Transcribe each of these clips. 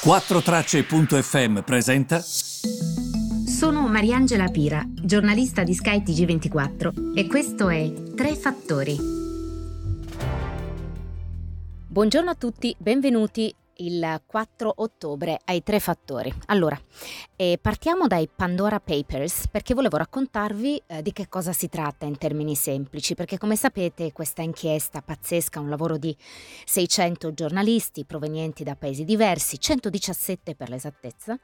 4Tracce.fm presenta. Sono Mariangela Pira, giornalista di Sky TG24 e questo è Tre Fattori. Buongiorno a tutti, benvenuti il 4 ottobre ai tre fattori. Allora, eh, partiamo dai Pandora Papers perché volevo raccontarvi eh, di che cosa si tratta in termini semplici, perché come sapete questa inchiesta pazzesca, un lavoro di 600 giornalisti provenienti da paesi diversi, 117 per l'esattezza,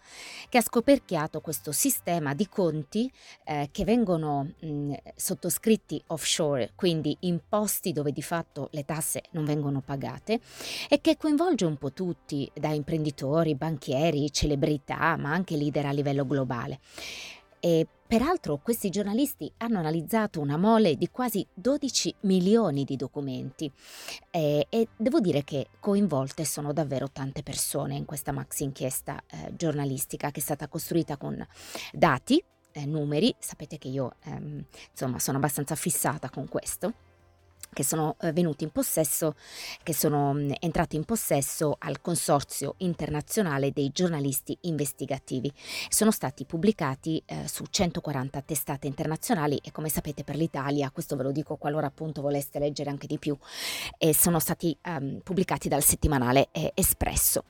che ha scoperchiato questo sistema di conti eh, che vengono mh, sottoscritti offshore, quindi in posti dove di fatto le tasse non vengono pagate e che coinvolge un po' tutti tutti, da imprenditori, banchieri, celebrità, ma anche leader a livello globale. E peraltro questi giornalisti hanno analizzato una mole di quasi 12 milioni di documenti. E, e devo dire che coinvolte sono davvero tante persone in questa maxi inchiesta eh, giornalistica che è stata costruita con dati, eh, numeri, sapete che io ehm, insomma sono abbastanza fissata con questo che sono eh, venuti in possesso, che sono mm, entrati in possesso al Consorzio internazionale dei giornalisti investigativi. Sono stati pubblicati eh, su 140 testate internazionali e come sapete per l'Italia, questo ve lo dico qualora appunto voleste leggere anche di più, eh, sono stati ehm, pubblicati dal settimanale eh, Espresso.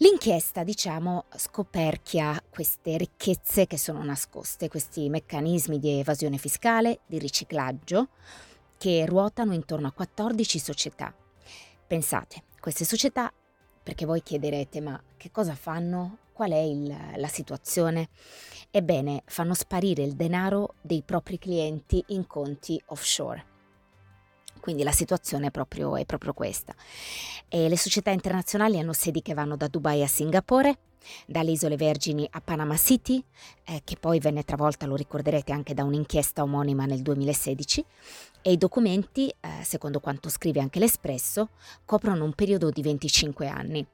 L'inchiesta, diciamo, scoperchia queste ricchezze che sono nascoste, questi meccanismi di evasione fiscale, di riciclaggio, che ruotano intorno a 14 società. Pensate, queste società, perché voi chiederete ma che cosa fanno? Qual è il, la situazione? Ebbene, fanno sparire il denaro dei propri clienti in conti offshore. Quindi la situazione è proprio, è proprio questa. E le società internazionali hanno sedi che vanno da Dubai a Singapore, dalle Isole Vergini a Panama City, eh, che poi venne travolta, lo ricorderete, anche da un'inchiesta omonima nel 2016, e i documenti, eh, secondo quanto scrive anche l'Espresso, coprono un periodo di 25 anni.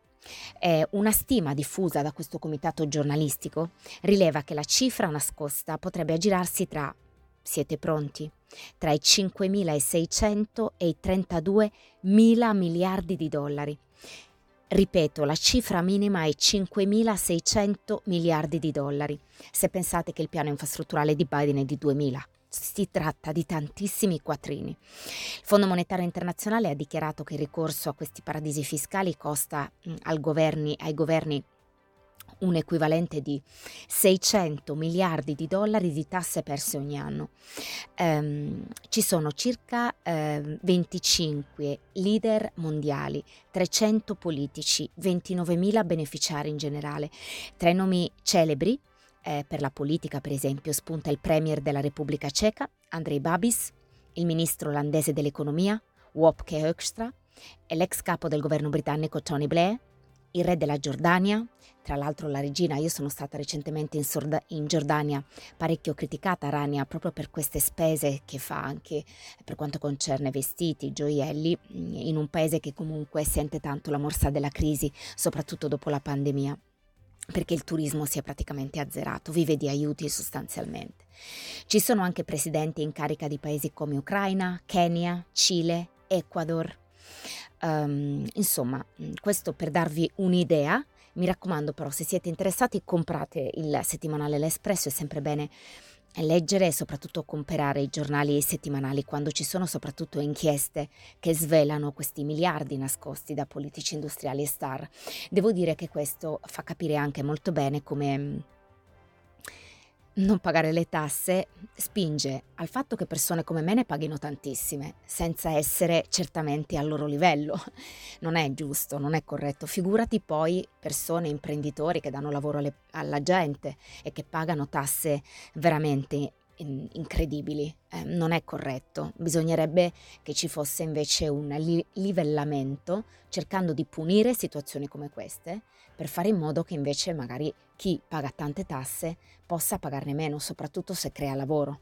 Eh, una stima diffusa da questo comitato giornalistico rileva che la cifra nascosta potrebbe aggirarsi tra, siete pronti, tra i 5.600 e i 32.000 miliardi di dollari Ripeto, la cifra minima è 5.600 miliardi di dollari, se pensate che il piano infrastrutturale di Biden è di 2.000. Si tratta di tantissimi quattrini. Il Fondo Monetario Internazionale ha dichiarato che il ricorso a questi paradisi fiscali costa governi, ai governi un equivalente di 600 miliardi di dollari di tasse perse ogni anno. Um, ci sono circa uh, 25 leader mondiali, 300 politici, 29 mila beneficiari in generale. Tra i nomi celebri eh, per la politica, per esempio, spunta il premier della Repubblica Ceca, Andrei Babis, il ministro olandese dell'economia, Wopke Hoekstra, e l'ex capo del governo britannico Tony Blair, il re della Giordania, tra l'altro la regina, io sono stata recentemente in, Sorda- in, Giordania, parecchio criticata Rania proprio per queste spese che fa anche per quanto concerne vestiti, gioielli, mm, in un paese che comunque sente tanto la morsa della crisi, soprattutto dopo la pandemia perché il turismo si è praticamente azzerato, vive di aiuti sostanzialmente. Ci sono anche presidenti in carica di paesi come Ucraina, Kenya, Cile, Ecuador, Um, insomma, questo per darvi un'idea. Mi raccomando però, se siete interessati, comprate il settimanale L'Espresso, è sempre bene leggere e soprattutto comprare i giornali settimanali quando ci sono soprattutto inchieste che svelano questi miliardi nascosti da politici industriali e star. Devo dire che questo fa capire anche molto bene come non pagare le tasse spinge al fatto che persone come me ne paghino tantissime, senza essere certamente al loro livello. Non è giusto, non è corretto. Figurati poi persone, imprenditori che danno lavoro alle, alla gente e che pagano tasse veramente incredibili. Eh, non è corretto. Bisognerebbe che ci fosse invece un li- livellamento cercando di punire situazioni come queste per fare in modo che invece magari chi paga tante tasse possa pagarne meno, soprattutto se crea lavoro.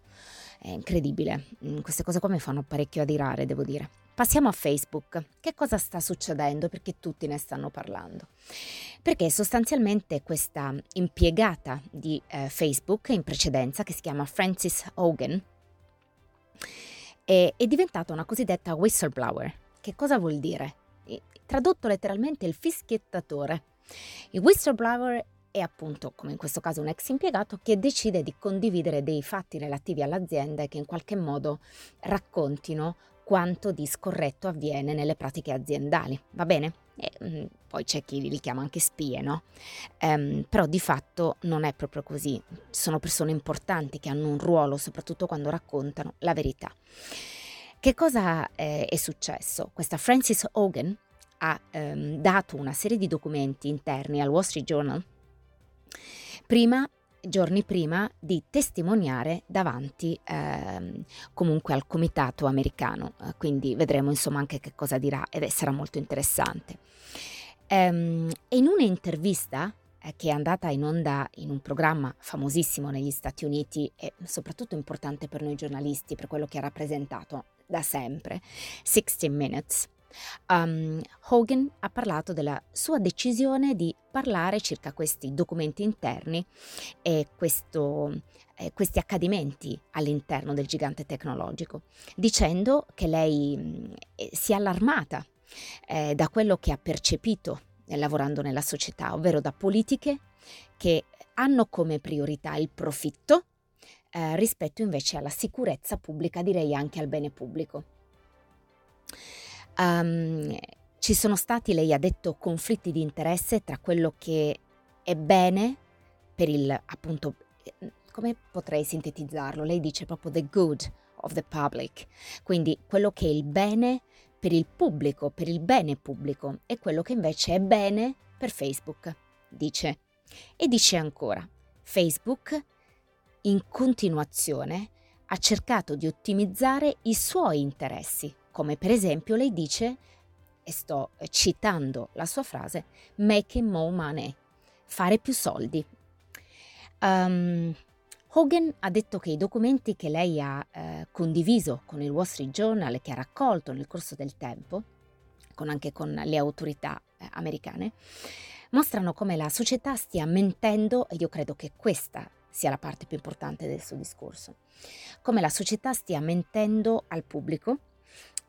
È incredibile. Mm, queste cose qua mi fanno parecchio adirare, devo dire. Passiamo a Facebook. Che cosa sta succedendo? Perché tutti ne stanno parlando. Perché sostanzialmente questa impiegata di eh, Facebook in precedenza, che si chiama Francis Hogan, è, è diventata una cosiddetta whistleblower. Che cosa vuol dire? Tradotto letteralmente il fischiettatore. Il whistleblower è appunto, come in questo caso, un ex impiegato che decide di condividere dei fatti relativi all'azienda e che in qualche modo raccontino quanto di scorretto avviene nelle pratiche aziendali, va bene? E, mh, mm, poi c'è chi li chiama anche spie, no? Um, però di fatto non è proprio così. Sono persone importanti che hanno un ruolo, soprattutto quando raccontano la verità. Che cosa eh, è successo? Questa Frances Hogan ha um, dato una serie di documenti interni al Wall Street Journal prima giorni prima di testimoniare davanti eh, comunque al comitato americano, eh, quindi vedremo insomma anche che cosa dirà ed sarà molto interessante. Ehm, in un'intervista eh, che è andata in onda in un programma famosissimo negli Stati Uniti e soprattutto importante per noi giornalisti per quello che ha rappresentato da sempre, 60 Minutes, Um, Hogan ha parlato della sua decisione di parlare circa questi documenti interni e questo, eh, questi accadimenti all'interno del gigante tecnologico, dicendo che lei eh, si è allarmata eh, da quello che ha percepito eh, lavorando nella società, ovvero da politiche che hanno come priorità il profitto eh, rispetto invece alla sicurezza pubblica, direi anche al bene pubblico. Um, ci sono stati, lei ha detto, conflitti di interesse tra quello che è bene per il, appunto, come potrei sintetizzarlo? Lei dice proprio the good of the public, quindi quello che è il bene per il pubblico, per il bene pubblico, e quello che invece è bene per Facebook, dice. E dice ancora, Facebook in continuazione ha cercato di ottimizzare i suoi interessi come per esempio lei dice, e sto citando la sua frase, making more money, fare più soldi. Um, Hogan ha detto che i documenti che lei ha eh, condiviso con il Wall Street Journal e che ha raccolto nel corso del tempo, con anche con le autorità eh, americane, mostrano come la società stia mentendo, e io credo che questa sia la parte più importante del suo discorso, come la società stia mentendo al pubblico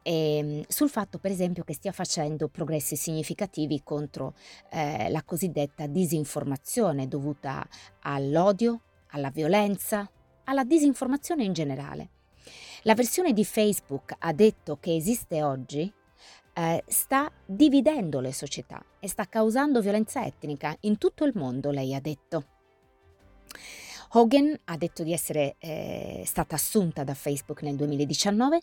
eh, sul fatto per esempio che stia facendo progressi significativi contro eh, la cosiddetta disinformazione dovuta all'odio, alla violenza, alla disinformazione in generale. La versione di Facebook ha detto che esiste oggi eh, sta dividendo le società e sta causando violenza etnica in tutto il mondo, lei ha detto. Hogan ha detto di essere eh, stata assunta da Facebook nel 2019,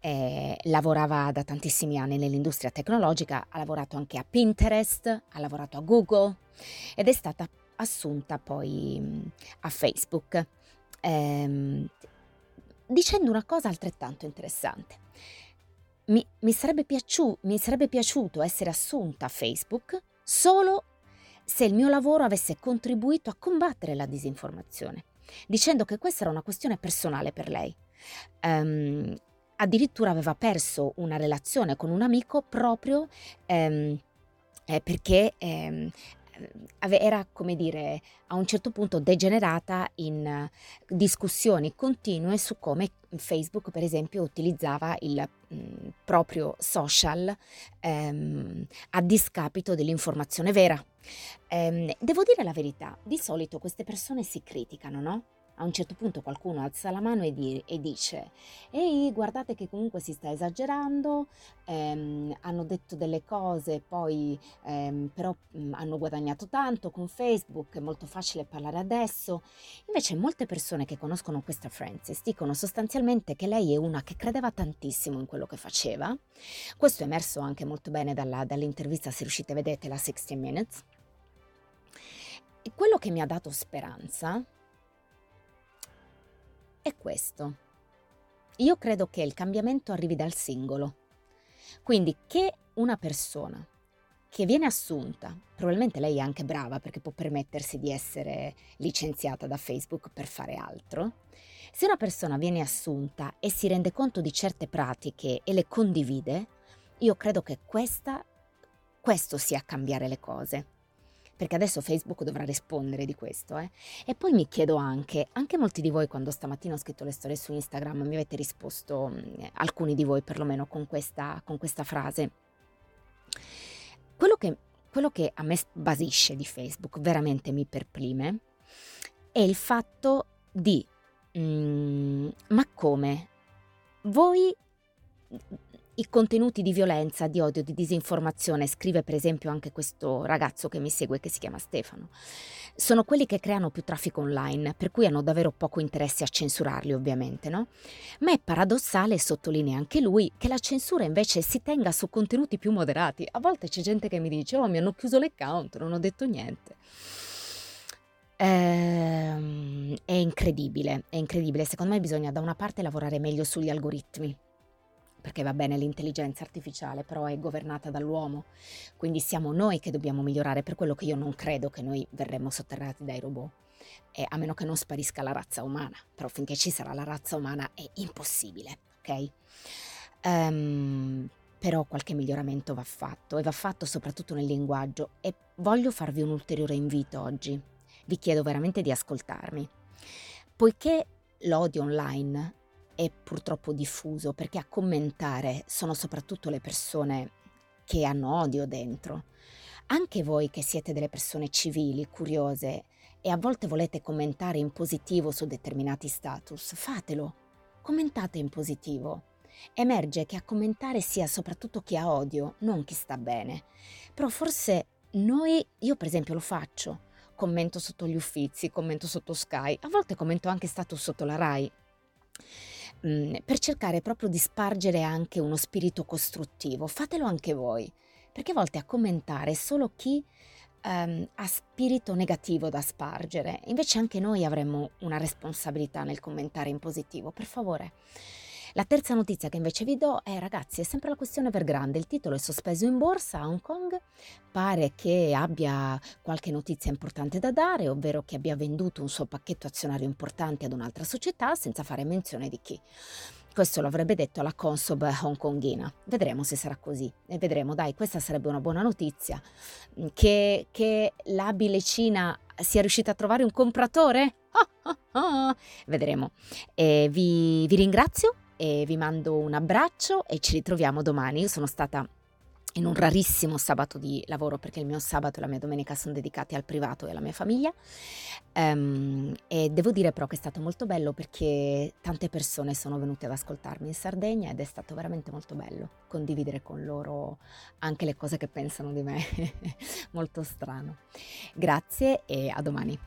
eh, lavorava da tantissimi anni nell'industria tecnologica, ha lavorato anche a Pinterest, ha lavorato a Google ed è stata assunta poi mm, a Facebook, ehm, dicendo una cosa altrettanto interessante. Mi, mi, sarebbe piaciu- mi sarebbe piaciuto essere assunta a Facebook solo se il mio lavoro avesse contribuito a combattere la disinformazione, dicendo che questa era una questione personale per lei. Um, addirittura aveva perso una relazione con un amico proprio um, eh, perché um, era, come dire, a un certo punto degenerata in discussioni continue su come Facebook, per esempio, utilizzava il mh, proprio social ehm, a discapito dell'informazione vera. Ehm, devo dire la verità, di solito queste persone si criticano, no? A un certo punto qualcuno alza la mano e, di- e dice, ehi guardate che comunque si sta esagerando, ehm, hanno detto delle cose, poi ehm, però mh, hanno guadagnato tanto con Facebook, è molto facile parlare adesso. Invece molte persone che conoscono questa Frances dicono sostanzialmente che lei è una che credeva tantissimo in quello che faceva. Questo è emerso anche molto bene dalla, dall'intervista, se riuscite vedete, la 60 Minutes. E quello che mi ha dato speranza è questo. Io credo che il cambiamento arrivi dal singolo. Quindi che una persona che viene assunta, probabilmente lei è anche brava perché può permettersi di essere licenziata da Facebook per fare altro, se una persona viene assunta e si rende conto di certe pratiche e le condivide, io credo che questa, questo sia cambiare le cose perché adesso Facebook dovrà rispondere di questo. Eh? E poi mi chiedo anche, anche molti di voi quando stamattina ho scritto le storie su Instagram mi avete risposto, alcuni di voi perlomeno, con questa, con questa frase. Quello che quello che a me basisce di Facebook, veramente mi perplime, è il fatto di, mm, ma come? Voi i contenuti di violenza, di odio, di disinformazione, scrive per esempio anche questo ragazzo che mi segue che si chiama Stefano, sono quelli che creano più traffico online, per cui hanno davvero poco interesse a censurarli ovviamente, no? Ma è paradossale, sottolinea anche lui, che la censura invece si tenga su contenuti più moderati. A volte c'è gente che mi dice, oh mi hanno chiuso l'account, non ho detto niente. Ehm, è incredibile, è incredibile. Secondo me bisogna da una parte lavorare meglio sugli algoritmi, perché va bene l'intelligenza artificiale, però è governata dall'uomo, quindi siamo noi che dobbiamo migliorare, per quello che io non credo che noi verremo sotterrati dai robot, eh, a meno che non sparisca la razza umana, però finché ci sarà la razza umana è impossibile, ok? Um, però qualche miglioramento va fatto e va fatto soprattutto nel linguaggio e voglio farvi un ulteriore invito oggi. Vi chiedo veramente di ascoltarmi. Poiché l'odio online è purtroppo diffuso perché a commentare sono soprattutto le persone che hanno odio dentro. Anche voi che siete delle persone civili, curiose e a volte volete commentare in positivo su determinati status, fatelo. Commentate in positivo. Emerge che a commentare sia soprattutto chi ha odio, non chi sta bene. Però forse noi, io per esempio lo faccio, commento sotto gli uffizi, commento sotto Sky, a volte commento anche status sotto la RAI. Per cercare proprio di spargere anche uno spirito costruttivo. Fatelo anche voi, perché a volte a commentare solo chi, ehm, ha spirito negativo da spargere, invece anche noi avremmo una responsabilità nel commentare in positivo. Per favore. La terza notizia che invece vi do è, ragazzi, è sempre la questione Evergrande. Il titolo è sospeso in borsa a Hong Kong. Pare che abbia qualche notizia importante da dare, ovvero che abbia venduto un suo pacchetto azionario importante ad un'altra società, senza fare menzione di chi. Questo lo avrebbe detto alla Consob hongkonghina. Vedremo se sarà così. E vedremo, dai, questa sarebbe una buona notizia. Che, che l'abile Cina sia riuscita a trovare un compratore? Vedremo. E vi, vi ringrazio e vi mando un abbraccio e ci ritroviamo domani. Io sono stata in un rarissimo sabato di lavoro perché il mio sabato e la mia domenica sono dedicati al privato e alla mia famiglia um, e devo dire però che è stato molto bello perché tante persone sono venute ad ascoltarmi in Sardegna ed è stato veramente molto bello condividere con loro anche le cose che pensano di me, molto strano. Grazie e a domani.